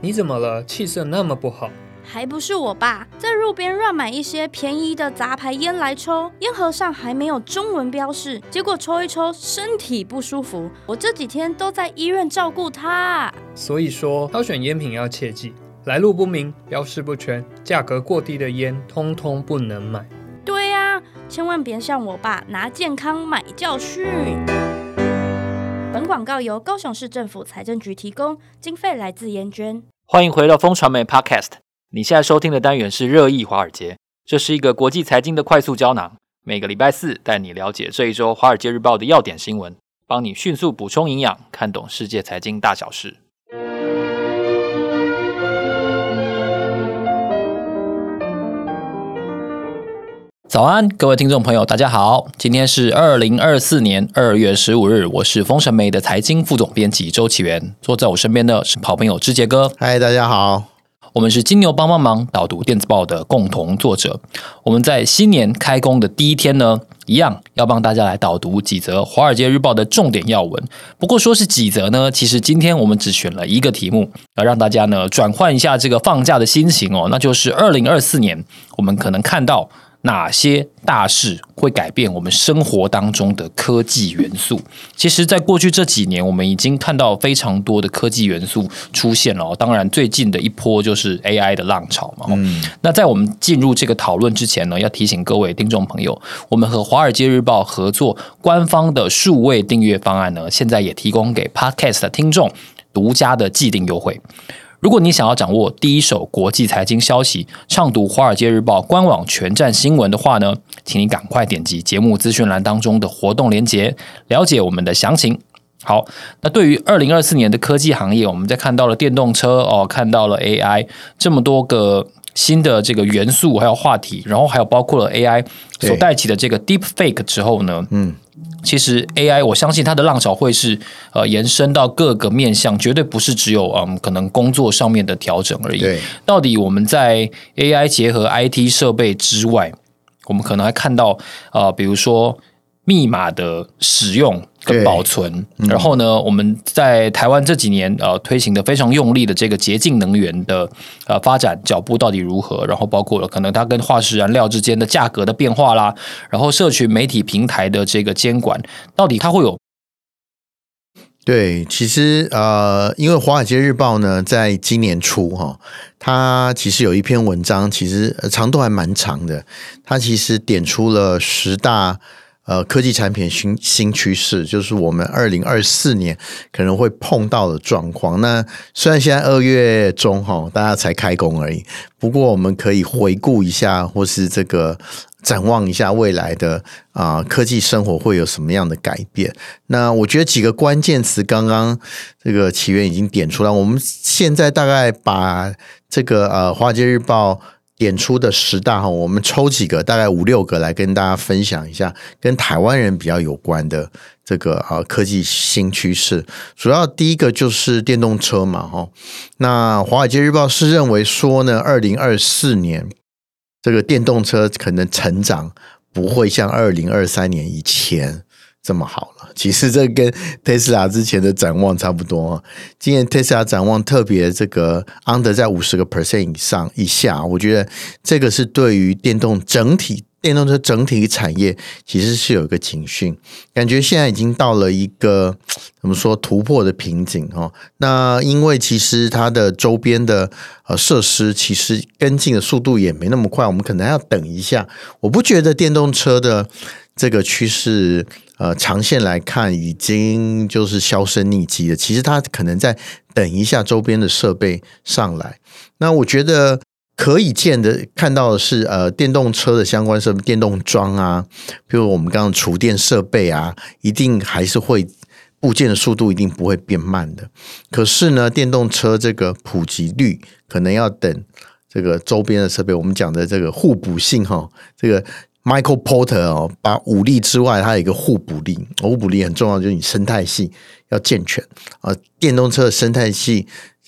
你怎么了？气色那么不好。还不是我爸在路边乱买一些便宜的杂牌烟来抽，烟盒上还没有中文标示，结果抽一抽身体不舒服。我这几天都在医院照顾他。所以说，挑选烟品要切记，来路不明、标示不全、价格过低的烟，通通不能买。对呀、啊，千万别像我爸拿健康买教训。本广告由高雄市政府财政局提供，经费来自颜捐。欢迎回到风传媒 Podcast。你现在收听的单元是热议华尔街，这是一个国际财经的快速胶囊。每个礼拜四带你了解这一周《华尔街日报》的要点新闻，帮你迅速补充营养，看懂世界财经大小事。早安，各位听众朋友，大家好，今天是二零二四年二月十五日，我是风神媒的财经副总编辑周启源，坐在我身边的是好朋友志杰哥。嗨，大家好。我们是金牛帮帮忙导读电子报的共同作者。我们在新年开工的第一天呢，一样要帮大家来导读几则《华尔街日报》的重点要闻。不过说是几则呢，其实今天我们只选了一个题目，要让大家呢转换一下这个放假的心情哦，那就是二零二四年我们可能看到。哪些大事会改变我们生活当中的科技元素？其实，在过去这几年，我们已经看到非常多的科技元素出现了。当然，最近的一波就是 AI 的浪潮嘛。嗯。那在我们进入这个讨论之前呢，要提醒各位听众朋友，我们和《华尔街日报》合作官方的数位订阅方案呢，现在也提供给 Podcast 的听众独家的既定优惠。如果你想要掌握第一手国际财经消息，畅读《华尔街日报》官网全站新闻的话呢，请你赶快点击节目资讯栏当中的活动链接，了解我们的详情。好，那对于二零二四年的科技行业，我们在看到了电动车哦，看到了 AI 这么多个新的这个元素还有话题，然后还有包括了 AI 所带起的这个 Deep Fake 之后呢，嗯。其实 AI，我相信它的浪潮会是呃延伸到各个面向，绝对不是只有嗯可能工作上面的调整而已。对，到底我们在 AI 结合 IT 设备之外，我们可能还看到呃，比如说。密码的使用跟保存，嗯、然后呢，我们在台湾这几年呃推行的非常用力的这个洁净能源的呃发展脚步到底如何？然后包括了可能它跟化石燃料之间的价格的变化啦，然后社群媒体平台的这个监管，到底它会有？对，其实呃，因为《华尔街日报》呢，在今年初哈，它其实有一篇文章，其实长度还蛮长的，它其实点出了十大。呃，科技产品新新趋势，就是我们二零二四年可能会碰到的状况。那虽然现在二月中哈，大家才开工而已，不过我们可以回顾一下，或是这个展望一下未来的啊、科技生活会有什么样的改变。那我觉得几个关键词，刚刚这个起源已经点出来。我们现在大概把这个呃《华尔街日报》。点出的十大哈，我们抽几个，大概五六个来跟大家分享一下，跟台湾人比较有关的这个啊科技新趋势。主要第一个就是电动车嘛哈。那《华尔街日报》是认为说呢，二零二四年这个电动车可能成长不会像二零二三年以前。这么好了，其实这跟特斯拉之前的展望差不多。今年特斯拉展望特别这个 under 在五十个 percent 以上以下，我觉得这个是对于电动整体电动车整体产业其实是有一个警讯，感觉现在已经到了一个 怎么说突破的瓶颈哦。那因为其实它的周边的呃设施其实跟进的速度也没那么快，我们可能要等一下。我不觉得电动车的这个趋势。呃，长线来看，已经就是销声匿迹了。其实它可能在等一下周边的设备上来。那我觉得可以见的看到的是，呃，电动车的相关设备、电动桩啊，比如我们刚刚厨电设备啊，一定还是会部件的速度一定不会变慢的。可是呢，电动车这个普及率可能要等这个周边的设备，我们讲的这个互补性哈，这个。Michael Porter 哦，把武力之外，它有一个互补力，互补力很重要，就是你生态系要健全啊。电动车的生态系，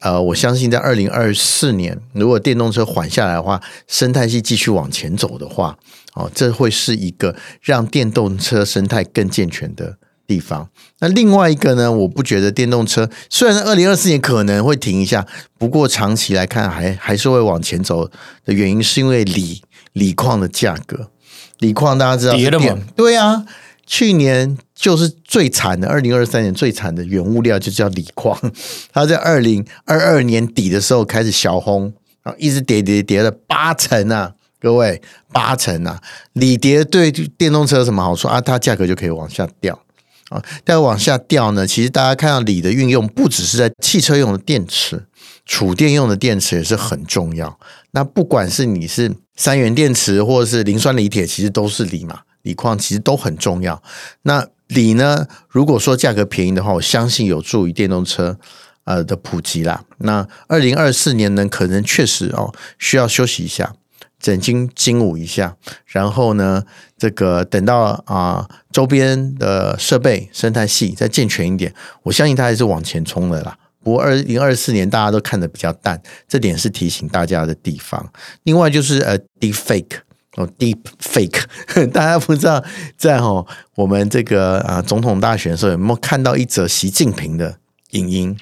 呃，我相信在二零二四年，如果电动车缓下来的话，生态系继续往前走的话，哦，这会是一个让电动车生态更健全的地方。那另外一个呢，我不觉得电动车虽然二零二四年可能会停一下，不过长期来看还还是会往前走的原因，是因为锂锂矿的价格，锂矿大家知道是电，对啊，去年就是最惨的，二零二三年最惨的原物料就叫锂矿，它在二零二二年底的时候开始小红，然后一直跌跌跌了八成啊。各位，八成啊！锂跌对电动车有什么好处啊？它价格就可以往下掉啊。但往下掉呢，其实大家看到锂的运用，不只是在汽车用的电池，储电用的电池也是很重要。那不管是你是三元电池，或者是磷酸锂铁，其实都是锂嘛，锂矿其实都很重要。那锂呢，如果说价格便宜的话，我相信有助于电动车呃的普及啦。那二零二四年呢，可能确实哦需要休息一下。整经精武一下，然后呢，这个等到啊、周边的设备生态系再健全一点，我相信它还是往前冲的啦。不过二零二四年大家都看得比较淡，这点是提醒大家的地方。另外就是呃，deep fake 哦，deep fake，大家不知道在哦我们这个啊、呃、总统大选的时候有没有看到一则习近平的影音？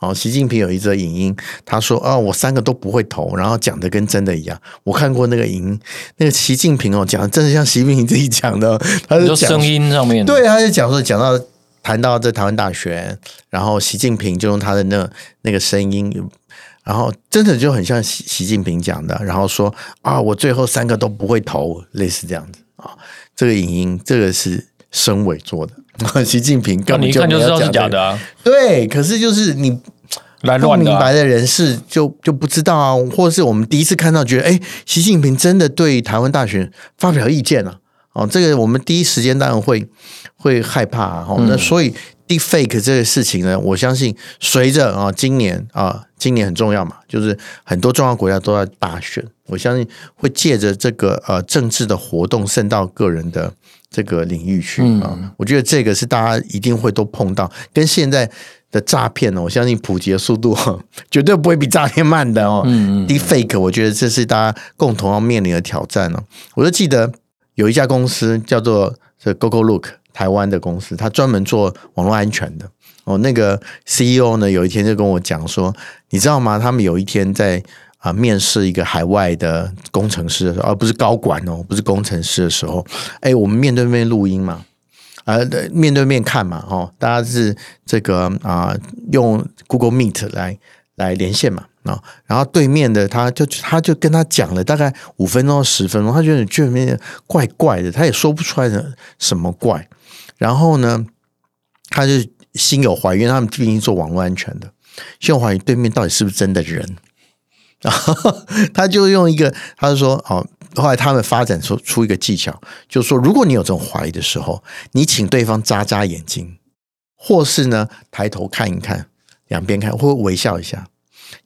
哦，习近平有一则影音，他说：“啊、哦，我三个都不会投，然后讲的跟真的一样。”我看过那个影音，那个习近平哦，讲的真的像习近平自己讲的。他就讲声音上面，对，他就讲说，讲到谈到这台湾大选，然后习近平就用他的那那个声音，然后真的就很像习习近平讲的，然后说：“啊，我最后三个都不会投，类似这样子啊。”这个影音，这个是申伟做的。习近平根你一看就知道是假的啊！对，可是就是你来乱明白的人士就就不知道啊，或者是我们第一次看到，觉得哎，习近平真的对台湾大选发表意见了哦，这个我们第一时间当然会会害怕啊。嗯、那所以 deepfake 这个事情呢，我相信随着啊，今年啊，今年很重要嘛，就是很多重要国家都在大选，我相信会借着这个呃政治的活动渗到个人的。这个领域去啊，嗯、我觉得这个是大家一定会都碰到，跟现在的诈骗呢，我相信普及的速度绝对不会比诈骗慢的哦。嗯嗯，Deepfake，我觉得这是大家共同要面临的挑战哦。我就记得有一家公司叫做这 GoGoLook，台湾的公司，它专门做网络安全的哦。那个 CEO 呢，有一天就跟我讲说，你知道吗？他们有一天在。啊，面试一个海外的工程师的时候，而不是高管哦，不是工程师的时候，哎，我们面对面录音嘛，啊，面对面看嘛，哦，大家是这个啊，用 Google Meet 来来连线嘛，啊，然后对面的他就他就跟他讲了大概五分钟到十分钟，他觉得对面怪怪的，他也说不出来的什么怪，然后呢，他就心有怀疑，因为他们毕竟做网络安全的，心有怀疑对面到底是不是真的人。然 后他就用一个，他就说：“哦，后来他们发展出出一个技巧，就是说，如果你有这种怀疑的时候，你请对方眨眨眼睛，或是呢抬头看一看，两边看，或微笑一下，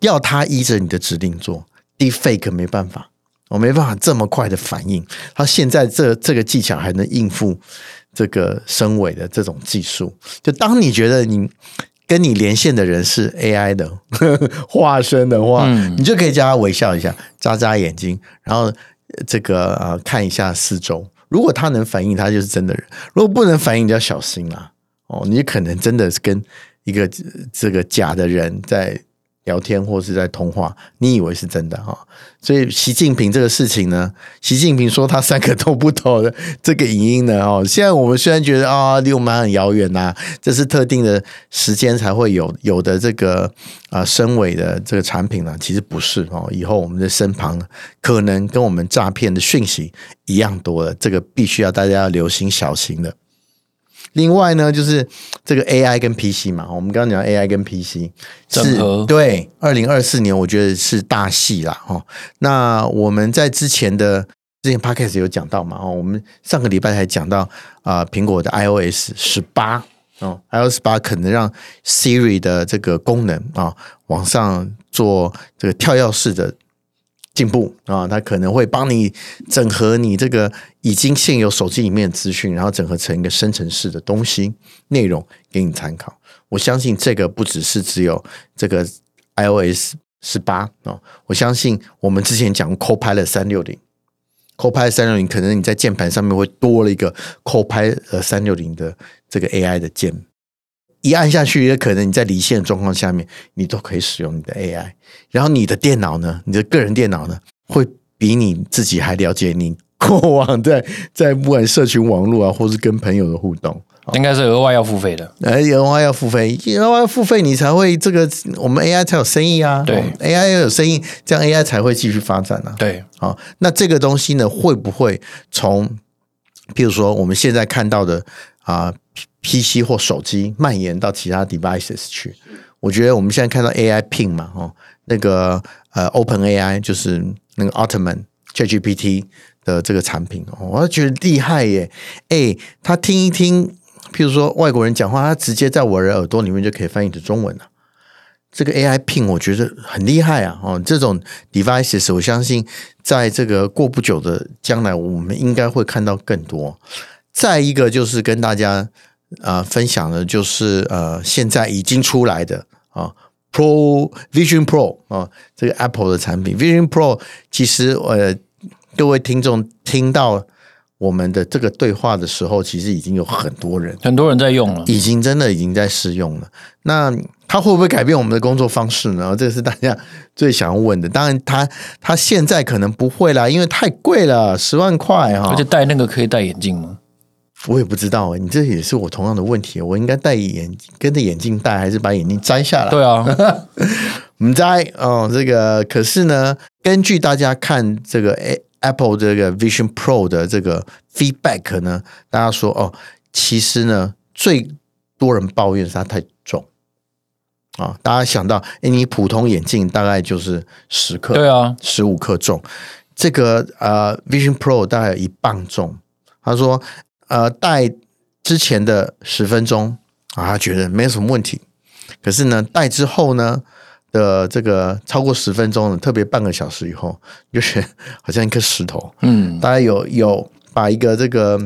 要他依着你的指令做。Deepfake 没办法，我没办法这么快的反应。他现在这这个技巧还能应付这个声尾的这种技术。就当你觉得你。”跟你连线的人是 AI 的呵呵 化身的话，嗯、你就可以叫他微笑一下，眨眨眼睛，然后这个呃看一下四周。如果他能反应，他就是真的人；如果不能反应，你就要小心啦。哦，你可能真的是跟一个这个假的人在。聊天或是在通话，你以为是真的哈？所以习近平这个事情呢，习近平说他三个都不投的这个影音呢，哦，现在我们虽然觉得啊，离我们很遥远呐，这是特定的时间才会有有的这个啊声伪的这个产品呢，其实不是哦。以后我们的身旁可能跟我们诈骗的讯息一样多了，这个必须要大家要留心小心的。另外呢，就是这个 AI 跟 PC 嘛，我们刚刚讲 AI 跟 PC 是对，二零二四年我觉得是大戏啦。哦。那我们在之前的之前 Podcast 有讲到嘛，哦，我们上个礼拜才讲到啊，苹果的 iOS 十八哦，iOS 十八可能让 Siri 的这个功能啊往上做这个跳跃式的。进步啊，它可能会帮你整合你这个已经现有手机里面的资讯，然后整合成一个生成式的东西内容给你参考。我相信这个不只是只有这个 iOS 十八啊，我相信我们之前讲 Copilot 三六零 Copilot 三六零，可能你在键盘上面会多了一个 Copilot 三六零的这个 AI 的键，一按下去，也可能你在离线的状况下面，你都可以使用你的 AI。然后你的电脑呢，你的个人电脑呢，会比你自己还了解你过往在在不管社群网络啊，或是跟朋友的互动。应该是额外要付费的，哎，额外要付费，额外要付费，你才会这个，我们 AI 才有生意啊。对，AI 要有生意，这样 AI 才会继续发展啊。对，好，那这个东西呢，会不会从，譬如说我们现在看到的啊，PC 或手机蔓延到其他 devices 去？我觉得我们现在看到 AI Pin 嘛，哦，那个呃，Open AI 就是那个 Altman ChatGPT 的这个产品，我觉得厉害耶。哎，他听一听。譬如说，外国人讲话，他直接在我的耳朵里面就可以翻译成中文了。这个 AI Pin 我觉得很厉害啊！哦，这种 devices 我相信，在这个过不久的将来，我们应该会看到更多。再一个就是跟大家啊、呃、分享的，就是呃，现在已经出来的啊、哦、Pro Vision Pro 啊、哦，这个 Apple 的产品 Vision Pro，其实呃，各位听众听到。我们的这个对话的时候，其实已经有很多人，很多人在用了，已经真的已经在试用了。那它会不会改变我们的工作方式呢？这是大家最想要问的。当然它，它它现在可能不会啦，因为太贵了，十万块哈。而且戴那个可以戴眼镜吗？我也不知道，你这也是我同样的问题。我应该戴眼跟着眼镜戴，还是把眼镜摘下来？对啊，我们摘哦。这个可是呢，根据大家看这个。Apple 这个 Vision Pro 的这个 feedback 呢，大家说哦，其实呢，最多人抱怨是它太重啊。大家想到，哎，你普通眼镜大概就是十克，对啊，十五克重。这个呃 Vision Pro 大概有一磅重。他说，呃，戴之前的十分钟啊，他觉得没什么问题。可是呢，戴之后呢？的这个超过十分钟，特别半个小时以后，就是好像一颗石头。嗯，大家有有把一个这个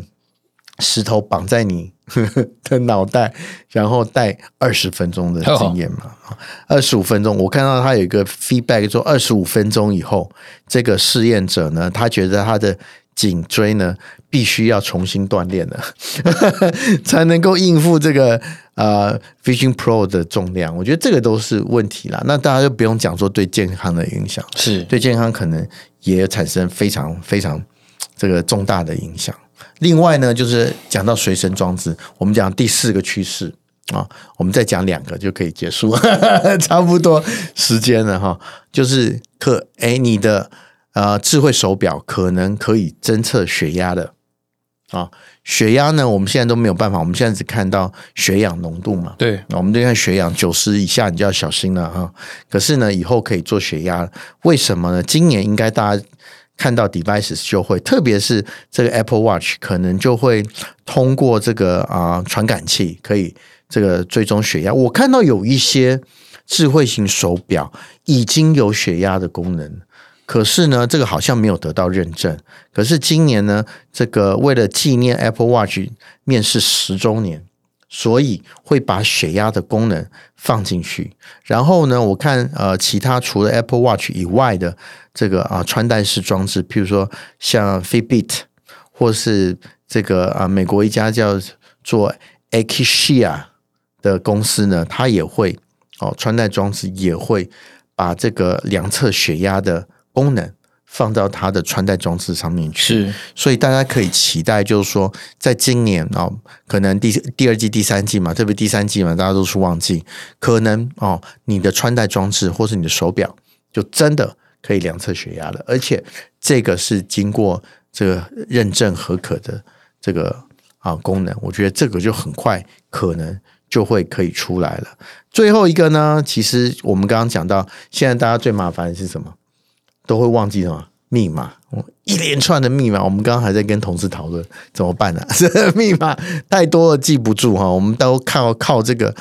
石头绑在你 的脑袋，然后戴二十分钟的经验嘛？二十五分钟，我看到他有一个 feedback 说，二十五分钟以后，这个试验者呢，他觉得他的。颈椎呢，必须要重新锻炼了，才能够应付这个呃 Vision Pro 的重量。我觉得这个都是问题啦。那大家就不用讲说对健康的影响，是对健康可能也产生非常非常这个重大的影响。另外呢，就是讲到随身装置，我们讲第四个趋势啊，我们再讲两个就可以结束，差不多时间了哈。就是可哎，你的。呃，智慧手表可能可以侦测血压的啊，血压呢，我们现在都没有办法，我们现在只看到血氧浓度嘛。对，我们就看血氧九十以下，你就要小心了哈。可是呢，以后可以做血压，为什么呢？今年应该大家看到 devices 就会，特别是这个 Apple Watch 可能就会通过这个啊传感器，可以这个追踪血压。我看到有一些智慧型手表已经有血压的功能。可是呢，这个好像没有得到认证。可是今年呢，这个为了纪念 Apple Watch 面世十周年，所以会把血压的功能放进去。然后呢，我看呃，其他除了 Apple Watch 以外的这个啊穿戴式装置，譬如说像 Fitbit，或是这个啊美国一家叫做 Akshia 的公司呢，它也会哦穿戴装置也会把这个量测血压的。功能放到它的穿戴装置上面去，是，所以大家可以期待，就是说，在今年哦，可能第第二季、第三季嘛，特别第三季嘛，大家都是旺季，可能哦，你的穿戴装置或是你的手表，就真的可以量测血压了，而且这个是经过这个认证合可的这个啊功能，我觉得这个就很快可能就会可以出来了。最后一个呢，其实我们刚刚讲到，现在大家最麻烦的是什么？都会忘记什么密码？一连串的密码，我们刚刚还在跟同事讨论怎么办呢、啊？这密码太多了，记不住哈。我们都靠靠这个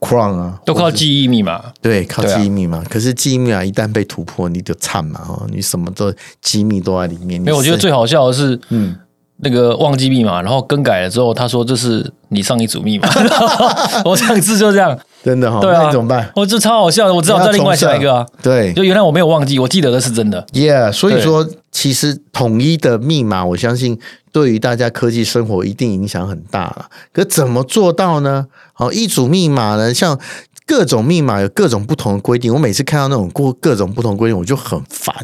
Chrome 啊，都靠记忆密码。对，靠记忆密码。啊、可是记忆密码一旦被突破，你就惨嘛哈！你什么都机密都在里面。没有，我觉得最好笑的是，嗯，那个忘记密码，然后更改了之后，他说这是你上一组密码。我上次就这样。真的哈、哦。对啊，那你怎么办？我这超好笑的，我只好再另外想一个啊。对，就原来我没有忘记，我记得的是真的。Yeah，所以说其实统一的密码，我相信对于大家科技生活一定影响很大了。可怎么做到呢？好，一组密码呢，像各种密码有各种不同的规定，我每次看到那种过各种不同规定，我就很烦。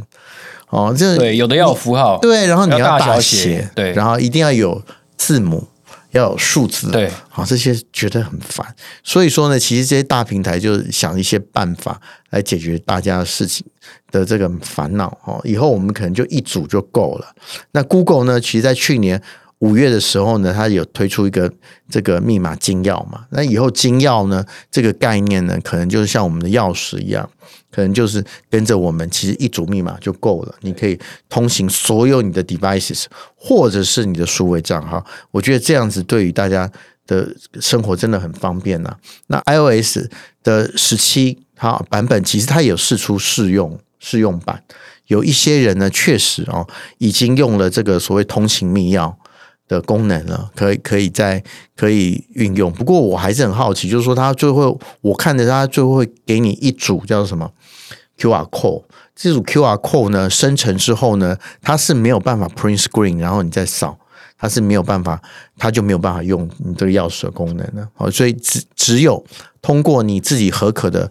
哦，这对，有的要有符号，对，然后你要大小写，对，然后一定要有字母，要有数字，对，好，这些觉得很烦。所以说呢，其实这些大平台就想一些办法来解决大家的事情的这个烦恼。哦，以后我们可能就一组就够了。那 Google 呢，其实在去年五月的时候呢，它有推出一个这个密码金钥嘛。那以后金钥呢，这个概念呢，可能就是像我们的钥匙一样。可能就是跟着我们，其实一组密码就够了。你可以通行所有你的 devices，或者是你的数位账号。我觉得这样子对于大家的生活真的很方便呐、那 iOS 的十七它版本，其实它有试出试用试用版，有一些人呢确实哦已经用了这个所谓通行密钥的功能了，可以可以在可以运用。不过我还是很好奇，就是说它最后我看着它最后会给你一组叫做什么？QR code 这组 QR code 呢，生成之后呢，它是没有办法 print screen，然后你再扫，它是没有办法，它就没有办法用你这个钥匙的功能了。好，所以只只有通过你自己核可的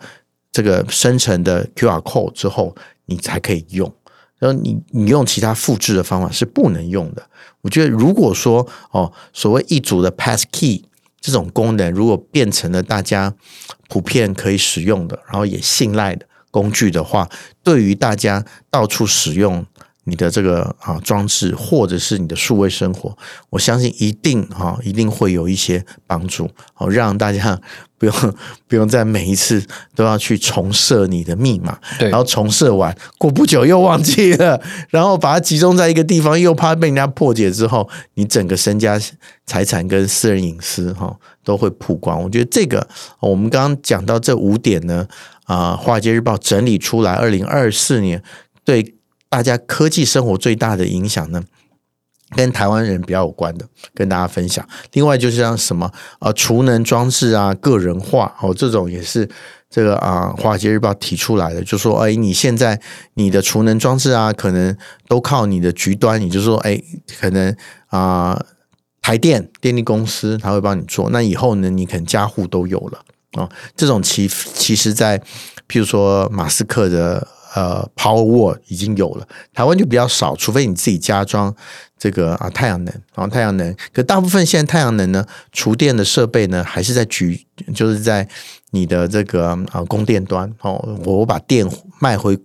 这个生成的 QR code 之后，你才可以用。然后你你用其他复制的方法是不能用的。我觉得如果说哦，所谓一组的 pass key 这种功能，如果变成了大家普遍可以使用的，然后也信赖的。工具的话，对于大家到处使用你的这个啊装置，或者是你的数位生活，我相信一定哈一定会有一些帮助，好让大家不用 不用在每一次都要去重设你的密码，对，然后重设完过不久又忘记了，然后把它集中在一个地方，又怕被人家破解之后，你整个身家财产跟私人隐私哈都会曝光。我觉得这个我们刚刚讲到这五点呢。啊，华尔街日报整理出来，二零二四年对大家科技生活最大的影响呢，跟台湾人比较有关的，跟大家分享。另外就是像什么啊，储能装置啊，个人化哦，这种也是这个啊，华尔街日报提出来的，就说哎，你现在你的储能装置啊，可能都靠你的局端，也就是说哎，可能啊，台电电力公司他会帮你做，那以后呢，你可能家户都有了。哦，这种其其实，在譬如说马斯克的呃 Power 已经有了，台湾就比较少，除非你自己加装这个啊太阳能，然后太阳能，可大部分现在太阳能呢，储电的设备呢，还是在局，就是在你的这个啊供电端哦，我把电卖回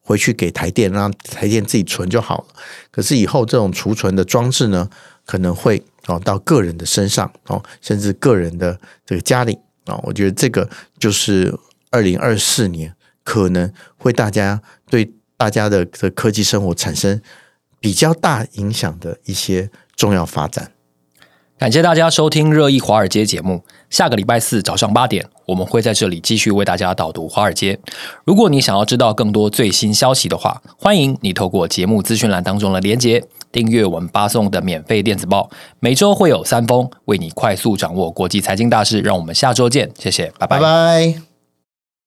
回去给台电，让台电自己存就好了。可是以后这种储存的装置呢，可能会哦到个人的身上哦，甚至个人的这个家里。啊，我觉得这个就是二零二四年可能会大家对大家的这科技生活产生比较大影响的一些重要发展。感谢大家收听热议华尔街节目。下个礼拜四早上八点，我们会在这里继续为大家导读华尔街。如果你想要知道更多最新消息的话，欢迎你透过节目资讯栏当中的连结订阅我们发送的免费电子报。每周会有三封，为你快速掌握国际财经大事。让我们下周见，谢谢，拜拜。拜拜。